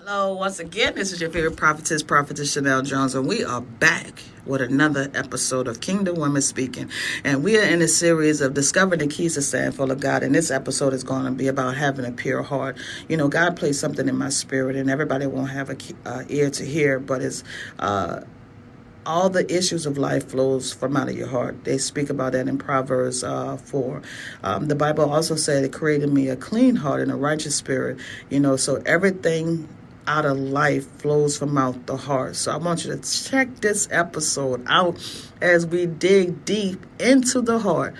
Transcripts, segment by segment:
Hello, once again, this is your favorite prophetess, Prophetess Chanel Jones, and we are back with another episode of Kingdom Women Speaking. And we are in a series of discovering the keys to stand full of God. And this episode is going to be about having a pure heart. You know, God placed something in my spirit, and everybody won't have a uh, ear to hear, but it's uh, all the issues of life flows from out of your heart. They speak about that in Proverbs uh, 4. Um, the Bible also said it created me a clean heart and a righteous spirit. You know, so everything out of life flows from out the heart. So I want you to check this episode out as we dig deep into the heart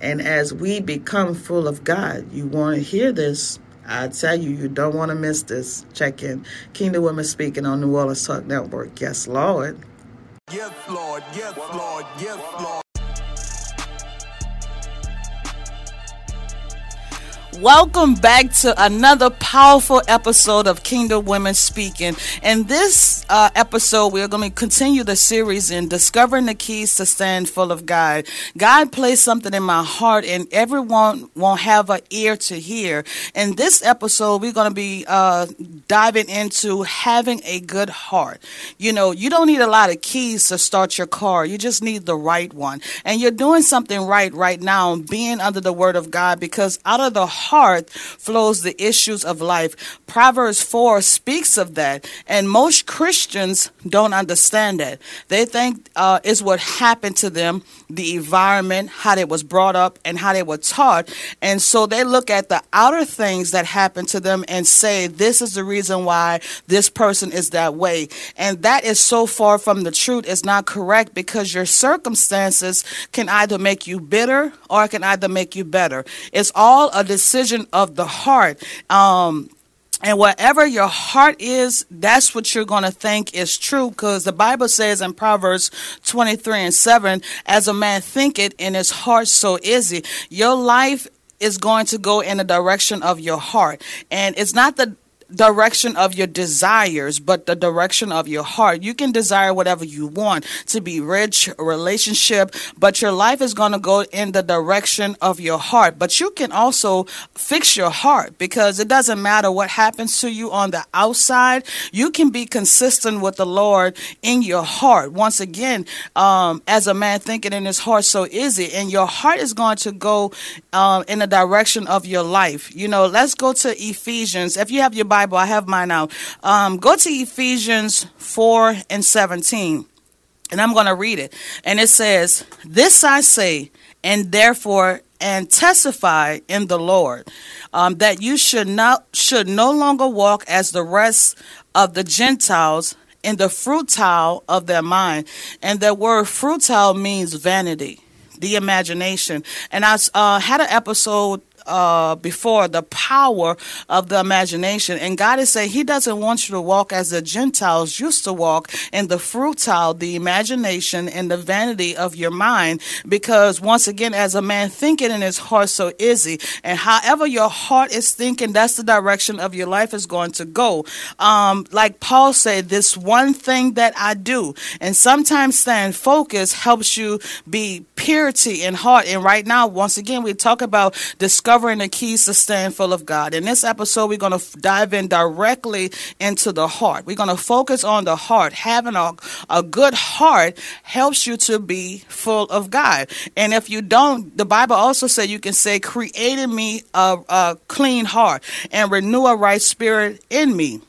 and as we become full of God. You want to hear this. I tell you, you don't want to miss this. Check in. Kingdom Women Speaking on New Orleans Talk Network. Yes, Lord. Yes, Lord. Yes, Lord. Yes, Lord. Welcome back to another powerful episode of Kingdom Women Speaking. And this uh, episode, we're going to continue the series in discovering the keys to stand full of God. God placed something in my heart, and everyone won't have an ear to hear. In this episode, we're going to be uh, diving into having a good heart. You know, you don't need a lot of keys to start your car, you just need the right one. And you're doing something right right now, being under the Word of God, because out of the heart flows the issues of life. Proverbs 4 speaks of that, and most Christians don't understand that. They think uh, it's what happened to them, the environment, how they was brought up, and how they were taught. And so they look at the outer things that happened to them and say, this is the reason why this person is that way. And that is so far from the truth. It's not correct because your circumstances can either make you bitter or it can either make you better. It's all a decision of the heart. Um, and whatever your heart is, that's what you're going to think is true because the Bible says in Proverbs 23 and 7, as a man thinketh in his heart, so is he. Your life is going to go in the direction of your heart. And it's not the direction of your desires, but the direction of your heart. You can desire whatever you want to be rich, relationship, but your life is going to go in the direction of your heart. But you can also fix your heart because it doesn't matter what happens to you on the outside. You can be consistent with the Lord in your heart. Once again, um, as a man thinking in his heart, so is it. And your heart is going to go um, in the direction of your life. You know, let's go to Ephesians. If you have your Bible, I have mine out. Um, go to Ephesians 4 and 17, and I'm going to read it. And it says, This I say, and therefore and testify in the Lord um, that you should not should no longer walk as the rest of the Gentiles in the fruitile of their mind. And the word fruitile means vanity, the imagination. And I uh, had an episode uh, before the power of the imagination. And God is saying He doesn't want you to walk as the Gentiles used to walk in the fruitile, the imagination, and the vanity of your mind. Because once again, as a man thinking in his heart, so is he. And however your heart is thinking, that's the direction of your life is going to go. Um, like Paul said, this one thing that I do. And sometimes staying focused helps you be purity in heart. And right now, once again, we talk about discovering discovering the keys to staying full of God. In this episode, we're going to dive in directly into the heart. We're going to focus on the heart. Having a, a good heart helps you to be full of God. And if you don't, the Bible also said you can say, created me a, a clean heart and renew a right spirit in me.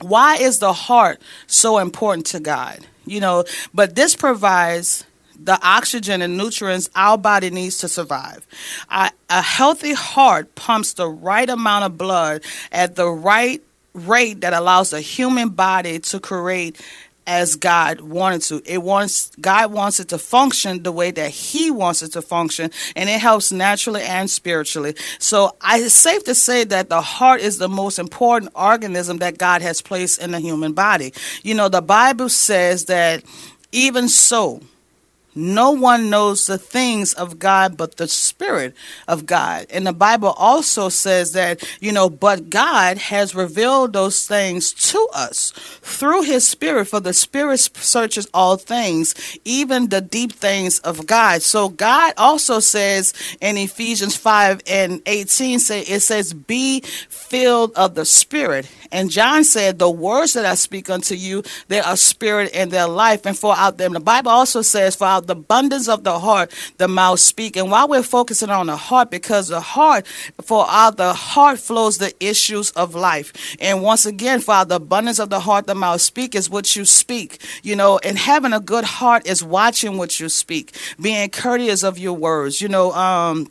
Why is the heart so important to God? You know, but this provides the oxygen and nutrients our body needs to survive. A, healthy heart pumps the right amount of blood at the right rate that allows the human body to create as God wanted to. It wants God wants it to function the way that He wants it to function, and it helps naturally and spiritually. So I, it's safe to say that the heart is the most important organism that God has placed in the human body. You know, the Bible says that even so, No one knows the things of God but the Spirit of God. And the Bible also says that, you know, but God has revealed those things to us through his Spirit, for the Spirit searches all things, even the deep things of God. So God also says in Ephesians 5 and 18, say it says, Be filled of the Spirit. And John said, The words that I speak unto you, they are spirit and their life, and for out them. The Bible also says, For out the abundance of the heart, the mouth speak. And while we're focusing on the heart, because the heart, for out the heart flows the issues of life. And once again, for out the abundance of the heart, the mouth speak is what you speak. You know, and having a good heart is watching what you speak, being courteous of your words. You know, um,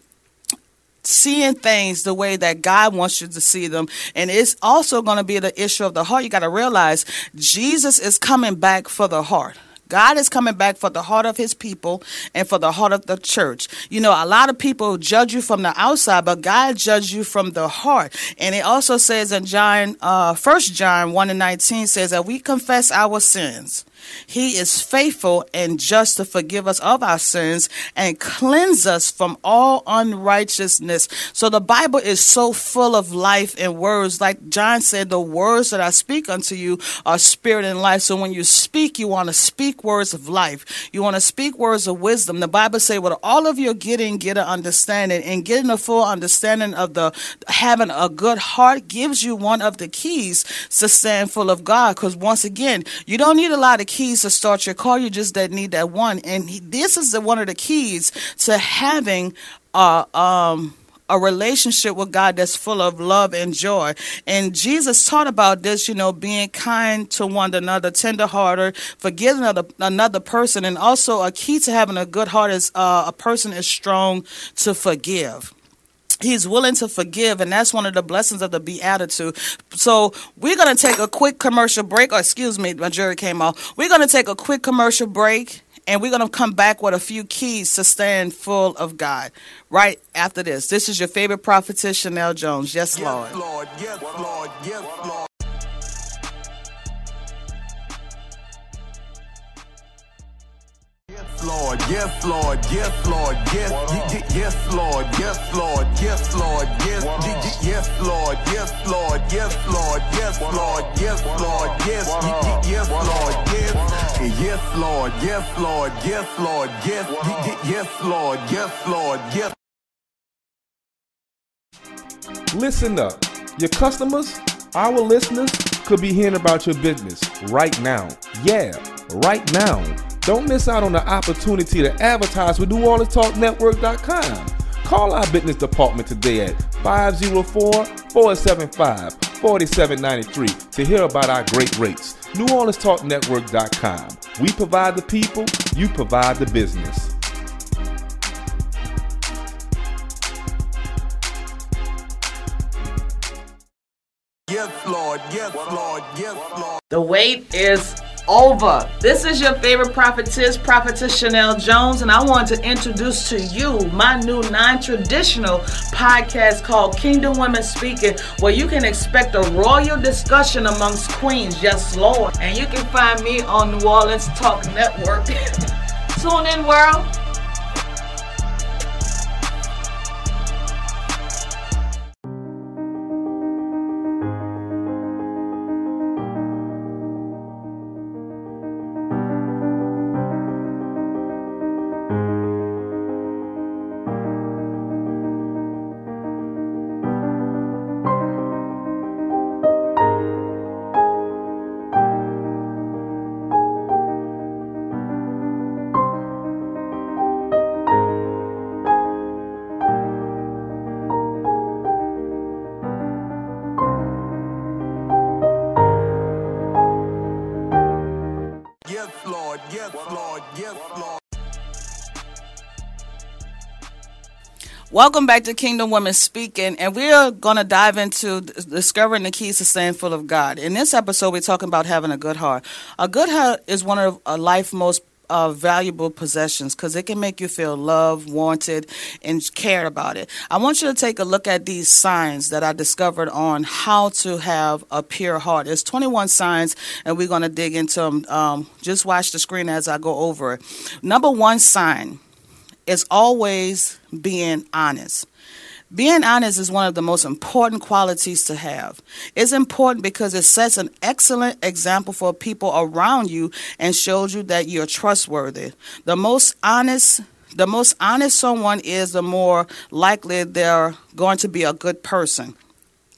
seeing things the way that God wants you to see them. And it's also going to be the issue of the heart. You got to realize Jesus is coming back for the heart. God is coming back for the heart of his people and for the heart of the church. You know, a lot of people judge you from the outside, but God judges you from the heart. And it also says in John, uh, 1 John 1 and 19 says that we confess our sins he is faithful and just to forgive us of our sins and cleanse us from all unrighteousness. So the Bible is so full of life and words. Like John said, the words that I speak unto you are spirit and life. So when you speak, you want to speak words of life. You want to speak words of wisdom. The Bible say, with all of your getting, get an understanding and getting a full understanding of the having a good heart gives you one of the keys to stand full of God. Because once again, you don't need a lot of keys to start your car. You just that need that one, and he, this is the, one of the keys to having a um a relationship with God that's full of love and joy. And Jesus taught about this, you know, being kind to one another, tenderhearted, forgiving another, another person. And also a key to having a good heart is uh, a person is strong to forgive he's willing to forgive and that's one of the blessings of the beatitude so we're going to take a quick commercial break or excuse me my jury came off we're going to take a quick commercial break and we're going to come back with a few keys to stand full of god right after this this is your favorite prophetess chanel jones yes lord, yes, lord. Yes, lord. Yes, lord. Lord, yes, Lord, yes, Lord, yes, yes, Lord, yes, Lord, yes, Lord, yes, Lord, yes, Lord, yes, Lord, yes, Lord, yes, Lord, yes, Lord, yes, yes, Lord, yes, yes, Lord, yes, Lord, yes, Lord, yes, yes, Lord, yes, Lord, yes. Listen up, your customers, our listeners could be hearing about your business right now. Yeah, right now don't miss out on the opportunity to advertise with NewOrleansTalkNetwork.com. Call our business department today at 504-475-4793 to hear about our great rates. NewOrleansTalkNetwork.com. We provide the people, you provide the business. Yes, Lord. Yes, Lord. Yes, Lord. The wait is over. This is your favorite prophetess, Prophetess Chanel Jones, and I want to introduce to you my new non traditional podcast called Kingdom Women Speaking, where you can expect a royal discussion amongst queens. Yes, Lord. And you can find me on New Orleans Talk Network. Tune in, world. Welcome back to Kingdom Women Speaking, and we are going to dive into discovering the keys to staying full of God. In this episode, we're talking about having a good heart. A good heart is one of a life most uh, valuable possessions because it can make you feel loved, wanted, and cared about it. I want you to take a look at these signs that I discovered on how to have a pure heart. There's 21 signs, and we're going to dig into them. Um, just watch the screen as I go over it. Number one sign is always being honest. Being honest is one of the most important qualities to have. It's important because it sets an excellent example for people around you and shows you that you're trustworthy. The most honest the most honest someone is, the more likely they're going to be a good person.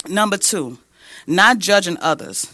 Number 2, not judging others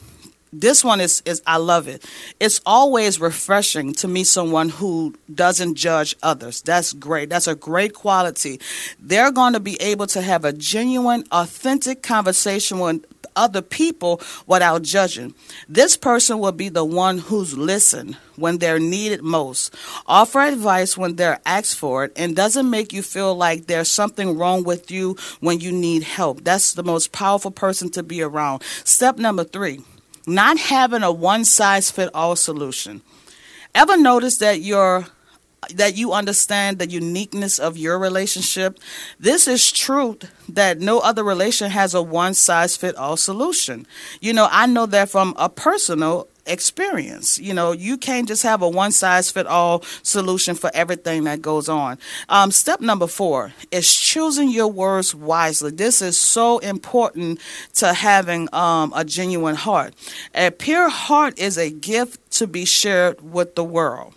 this one is is I love it. It's always refreshing to meet someone who doesn't judge others. That's great. That's a great quality. They're going to be able to have a genuine, authentic conversation with other people without judging. This person will be the one who's listened when they're needed most, offer advice when they're asked for it, and doesn't make you feel like there's something wrong with you when you need help. That's the most powerful person to be around. Step number three not having a one size fit all solution. Ever notice that your that you understand the uniqueness of your relationship? This is truth that no other relation has a one size fit all solution. You know, I know that from a personal experience. You know, you can't just have a one size fit all solution for everything that goes on. Um, step number four is choosing your words wisely. This is so important to having um, a genuine heart. A pure heart is a gift to be shared with the world.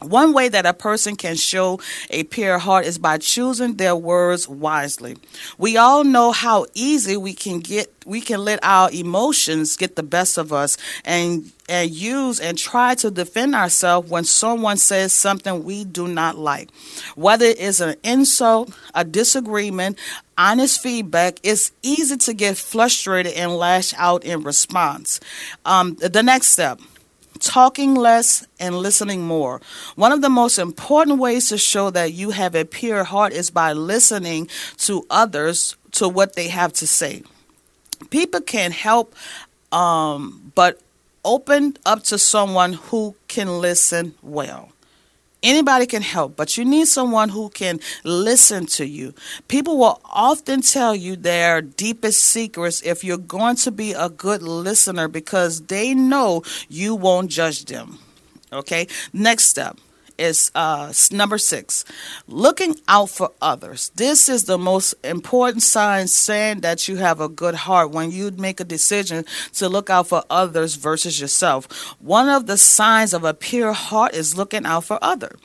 One way that a person can show a pure heart is by choosing their words wisely. We all know how easy we can get we can let our emotions get the best of us and and use and try to defend ourselves when someone says something we do not like. Whether it's an insult, a disagreement, honest feedback, it's easy to get frustrated and lash out in response. Um, the next step talking less and listening more. One of the most important ways to show that you have a pure heart is by listening to others to what they have to say. People can help, um, but open up to someone who can listen well. Anybody can help, but you need someone who can listen to you. People will often tell you their deepest secrets if you're going to be a good listener because they know you won't judge them. Okay, next step is uh, number six looking out for others. This is the most important sign saying that you have a good heart when you make a decision to look out for others versus yourself. One of the signs of a pure heart is looking out for others.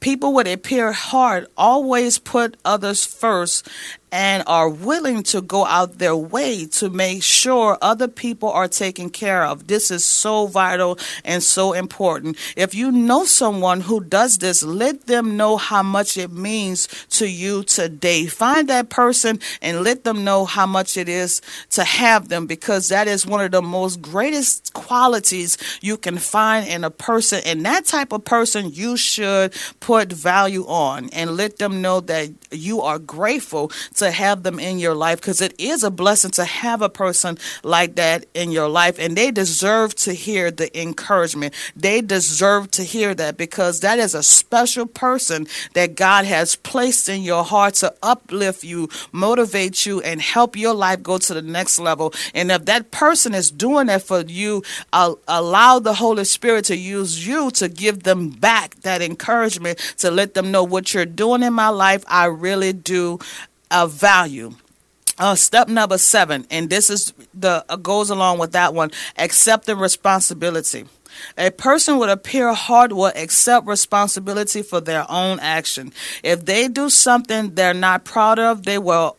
People with a pure heart always put others first and are willing to go out their way to make sure other people are taken care of. This is so vital and so important. If you know someone who does this, let them know how much it means to you today. Find that person and let them know how much it is to have them because that is one of the most greatest qualities you can find in a person. And that type of person you should put value on and let them know that you are grateful to have them in your life because it is a blessing to have a person like that in your life. And they deserve to hear the encouragement. They deserve to hear that because that is a special person that God has placed in your heart to uplift you, motivate you, and help your life go to the next level. And if that person is doing that for you, allow the Holy Spirit to use you to give them back that encouragement to let them know what you're doing in my life. I really do of value. Uh, step number seven, and this is the uh, goes along with that one: accepting responsibility. A person with a pure heart will accept responsibility for their own action. If they do something they're not proud of, they will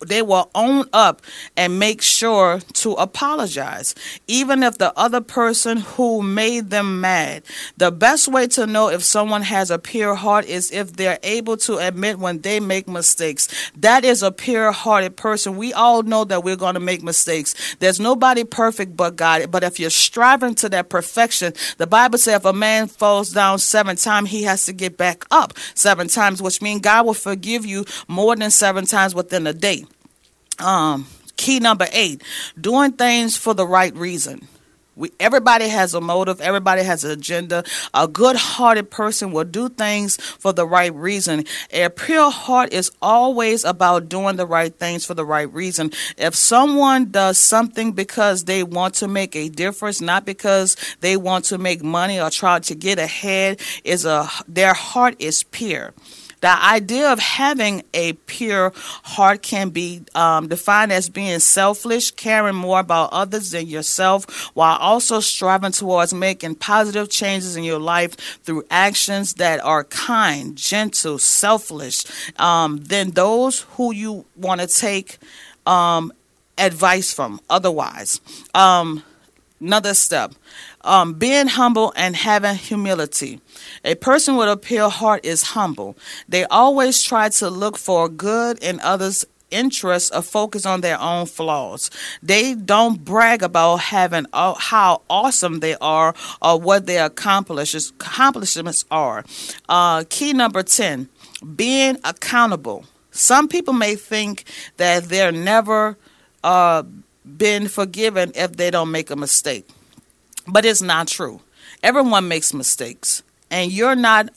they will own up and make sure to apologize, even if the other person who made them mad. The best way to know if someone has a pure heart is if they're able to admit when they make mistakes. That is a pure hearted person. We all know that we're going to make mistakes. There's nobody perfect but God. But if you're striving to that perfection, the Bible says if a man falls down seven times, he has to get back up seven times, which means God will forgive you more than seven times within a day. Um, key number eight, doing things for the right reason. We, everybody has a motive. Everybody has an agenda. A good-hearted person will do things for the right reason. A pure heart is always about doing the right things for the right reason. If someone does something because they want to make a difference, not because they want to make money or try to get ahead, is a their heart is pure. The idea of having a pure heart can be um, defined as being selfish, caring more about others than yourself, while also striving towards making positive changes in your life through actions that are kind, gentle, selfless, um, than those who you want to take um, advice from otherwise. Um, another step um, being humble and having humility. A person with a pure heart is humble. They always try to look for good in others' interests or focus on their own flaws. They don't brag about having uh, how awesome they are or what their accomplishments are. Uh, key number 10 being accountable. Some people may think that they're never uh, been forgiven if they don't make a mistake. But it's not true. Everyone makes mistakes, and you're not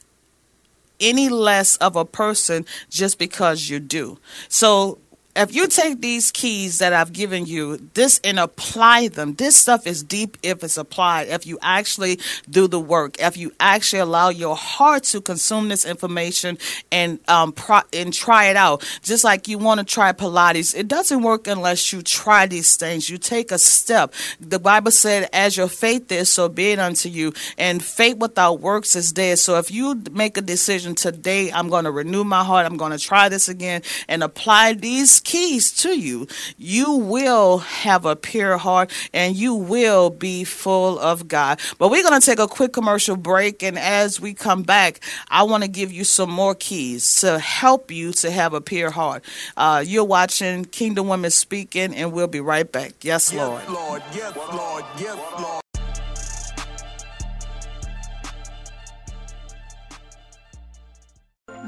any less of a person just because you do. So if you take these keys that I've given you, this and apply them, this stuff is deep if it's applied. If you actually do the work, if you actually allow your heart to consume this information and um pro- and try it out, just like you want to try Pilates, it doesn't work unless you try these things. You take a step. The Bible said, "As your faith is, so be it unto you." And faith without works is dead. So if you make a decision today, I'm going to renew my heart. I'm going to try this again and apply these keys to you, you will have a pure heart and you will be full of God. But we're going to take a quick commercial break. And as we come back, I want to give you some more keys to help you to have a pure heart. Uh, you're watching Kingdom Women Speaking, and we'll be right back. Yes, Lord. Yes, Lord. Yes, Lord. Yes, Lord.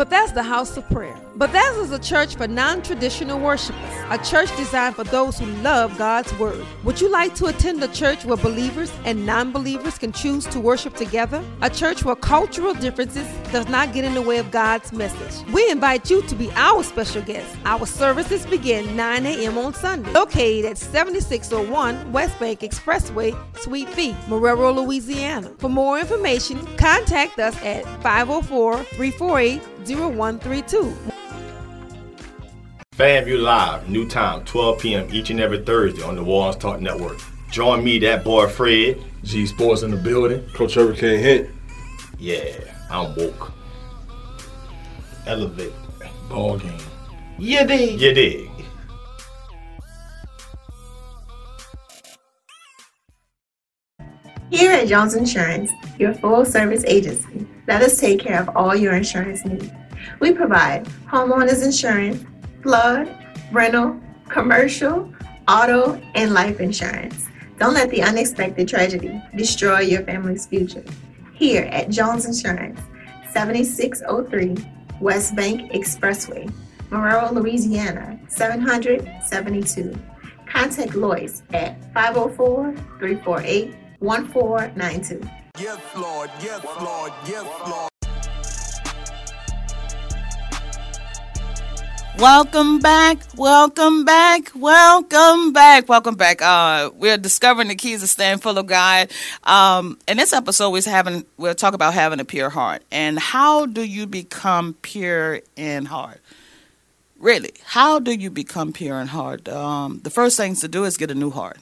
Bethesda House of Prayer. Bethesda is a church for non traditional worshipers, a church designed for those who love God's Word. Would you like to attend a church where believers and non believers can choose to worship together? A church where cultural differences does not get in the way of God's message. We invite you to be our special guest. Our services begin 9 a.m. on Sunday, located at 7601 West Bank Expressway, Suite B, Marrero, Louisiana. For more information, contact us at 504 348 0132. FanView Live, new time, 12 p.m. each and every Thursday on the Wars Talk Network. Join me, that boy Fred. G Sports in the building. Coach Hurricane hit. Yeah, I'm woke. Elevate. Ball game. Yeah, dig? Yeah, dig. Here at Jones Insurance, your full service agency, let us take care of all your insurance needs. We provide homeowners insurance, flood, rental, commercial, auto, and life insurance. Don't let the unexpected tragedy destroy your family's future. Here at Jones Insurance, 7603 West Bank Expressway, Monroe, Louisiana, 772. Contact Lois at 504 348 1492. Yes, Lord. Yes, Lord. Yes, Lord. Welcome back, welcome back, welcome back, welcome back. Uh, we're discovering the keys to staying full of God. Um, in this episode, we're having we'll talk about having a pure heart and how do you become pure in heart. Really, how do you become pure in heart? Um, the first thing to do is get a new heart.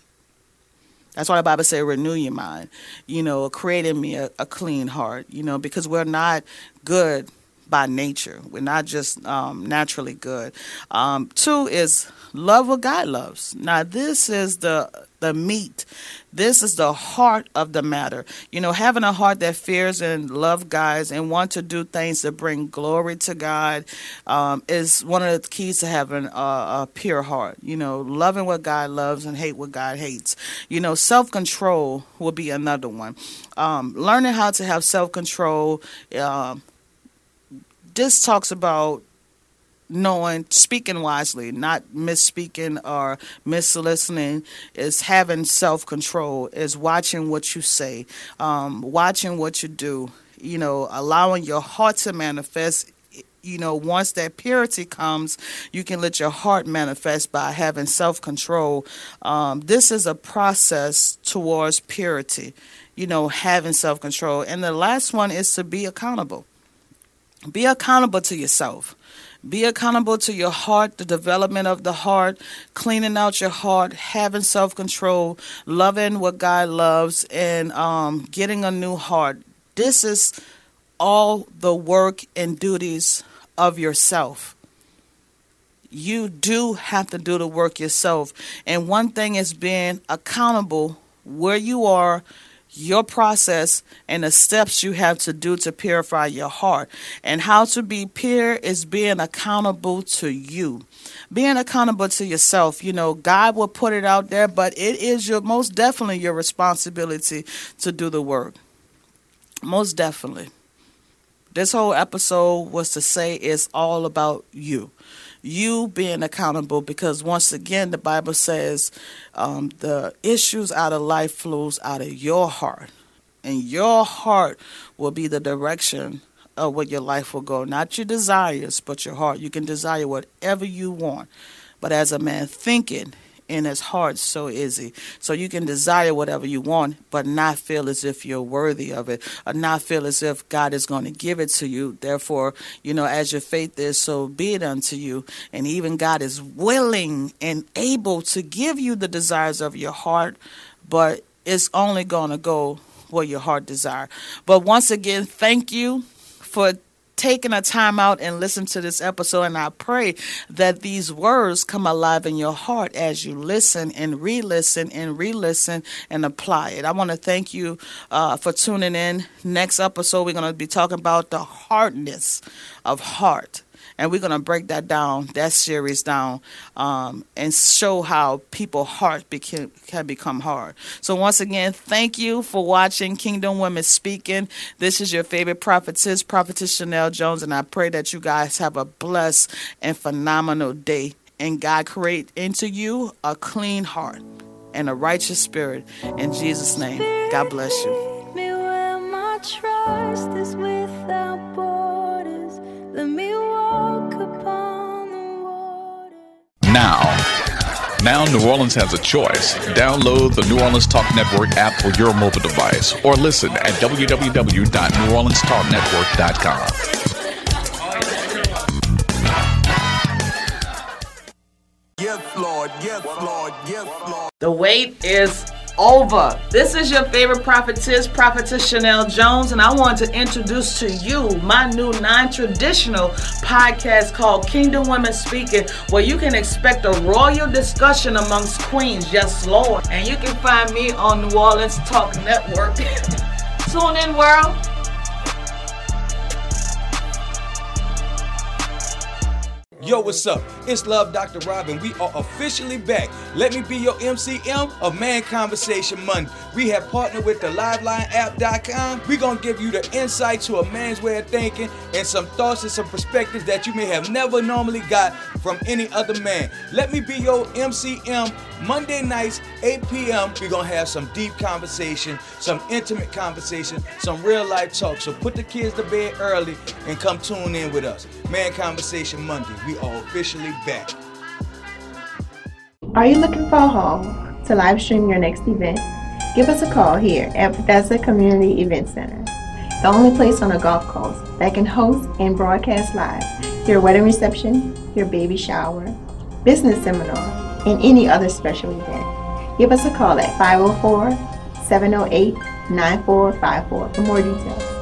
That's why the Bible says, renew your mind. You know, create in me a, a clean heart. You know, because we're not good by nature. We're not just um, naturally good. Um, two is love what God loves. Now, this is the the meat. This is the heart of the matter. You know, having a heart that fears and love God and want to do things that bring glory to God um, is one of the keys to having a, a pure heart. You know, loving what God loves and hate what God hates. You know, self control will be another one. Um, learning how to have self control. Uh, this talks about knowing, speaking wisely, not misspeaking or mislistening, is having self control, is watching what you say, um, watching what you do, you know, allowing your heart to manifest. You know, once that purity comes, you can let your heart manifest by having self control. Um, this is a process towards purity, you know, having self control. And the last one is to be accountable. Be accountable to yourself. Be accountable to your heart, the development of the heart, cleaning out your heart, having self control, loving what God loves, and um, getting a new heart. This is all the work and duties of yourself. You do have to do the work yourself. And one thing is being accountable where you are your process and the steps you have to do to purify your heart. And how to be pure is being accountable to you. Being accountable to yourself. You know, God will put it out there, but it is your most definitely your responsibility to do the work. Most definitely. This whole episode was to say it's all about you you being accountable because once again the bible says um, the issues out of life flows out of your heart. And your heart will be the direction of what your life will go. Not your desires but your heart. You can desire whatever you want. But as a man thinking in his heart, so is he. So you can desire whatever you want, but not feel as if you're worthy of it, or not feel as if God is going to give it to you. Therefore, you know, as your faith is, so be it unto you. And even God is willing and able to give you the desires of your heart, but it's only going to go where your heart desire. But once again, thank you for taking a time out and listen to this episode. And I pray that these words come alive in your heart as you listen and re listen and re listen and apply it. I want to thank you uh, for tuning in. Next episode, we're going to be talking about the hardness of heart and we're going to break that down, that series down, um, and show how people heart became, can become hard. So once again, thank you for watching Kingdom Women Speaking. This is your favorite prophetess, Prophetess Chanel Jones, and I pray that you guys have a blessed and phenomenal day. And God create into you a clean heart and a righteous spirit. In Jesus' name, God bless you. Now New Orleans has a choice. Download the New Orleans Talk Network app for your mobile device or listen at www.neworleanstalknetwork.com. Yes, Lord. Yes, Lord. Yes, Lord. The wait is over. This is your favorite prophetess, Prophetess Chanel Jones, and I want to introduce to you my new non traditional podcast called Kingdom Women Speaking, where you can expect a royal discussion amongst queens. Yes, Lord. And you can find me on New Orleans Talk Network. Tune in, world. Yo, what's up? It's Love Dr. Robin. We are officially back. Let me be your MCM of Man Conversation Monday. We have partnered with the LiveLineApp.com. We're going to give you the insight to a man's way of thinking and some thoughts and some perspectives that you may have never normally got from any other man. Let me be your MCM Monday nights, 8 p.m. We're going to have some deep conversation, some intimate conversation, some real life talk. So put the kids to bed early and come tune in with us. Man Conversation Monday. We are officially back. Are you looking for a home to live stream your next event? Give us a call here at Bethesda Community Event Center, the only place on the Gulf Coast that can host and broadcast live your wedding reception, your baby shower, business seminar, and any other special event. Give us a call at 504 708 9454 for more details.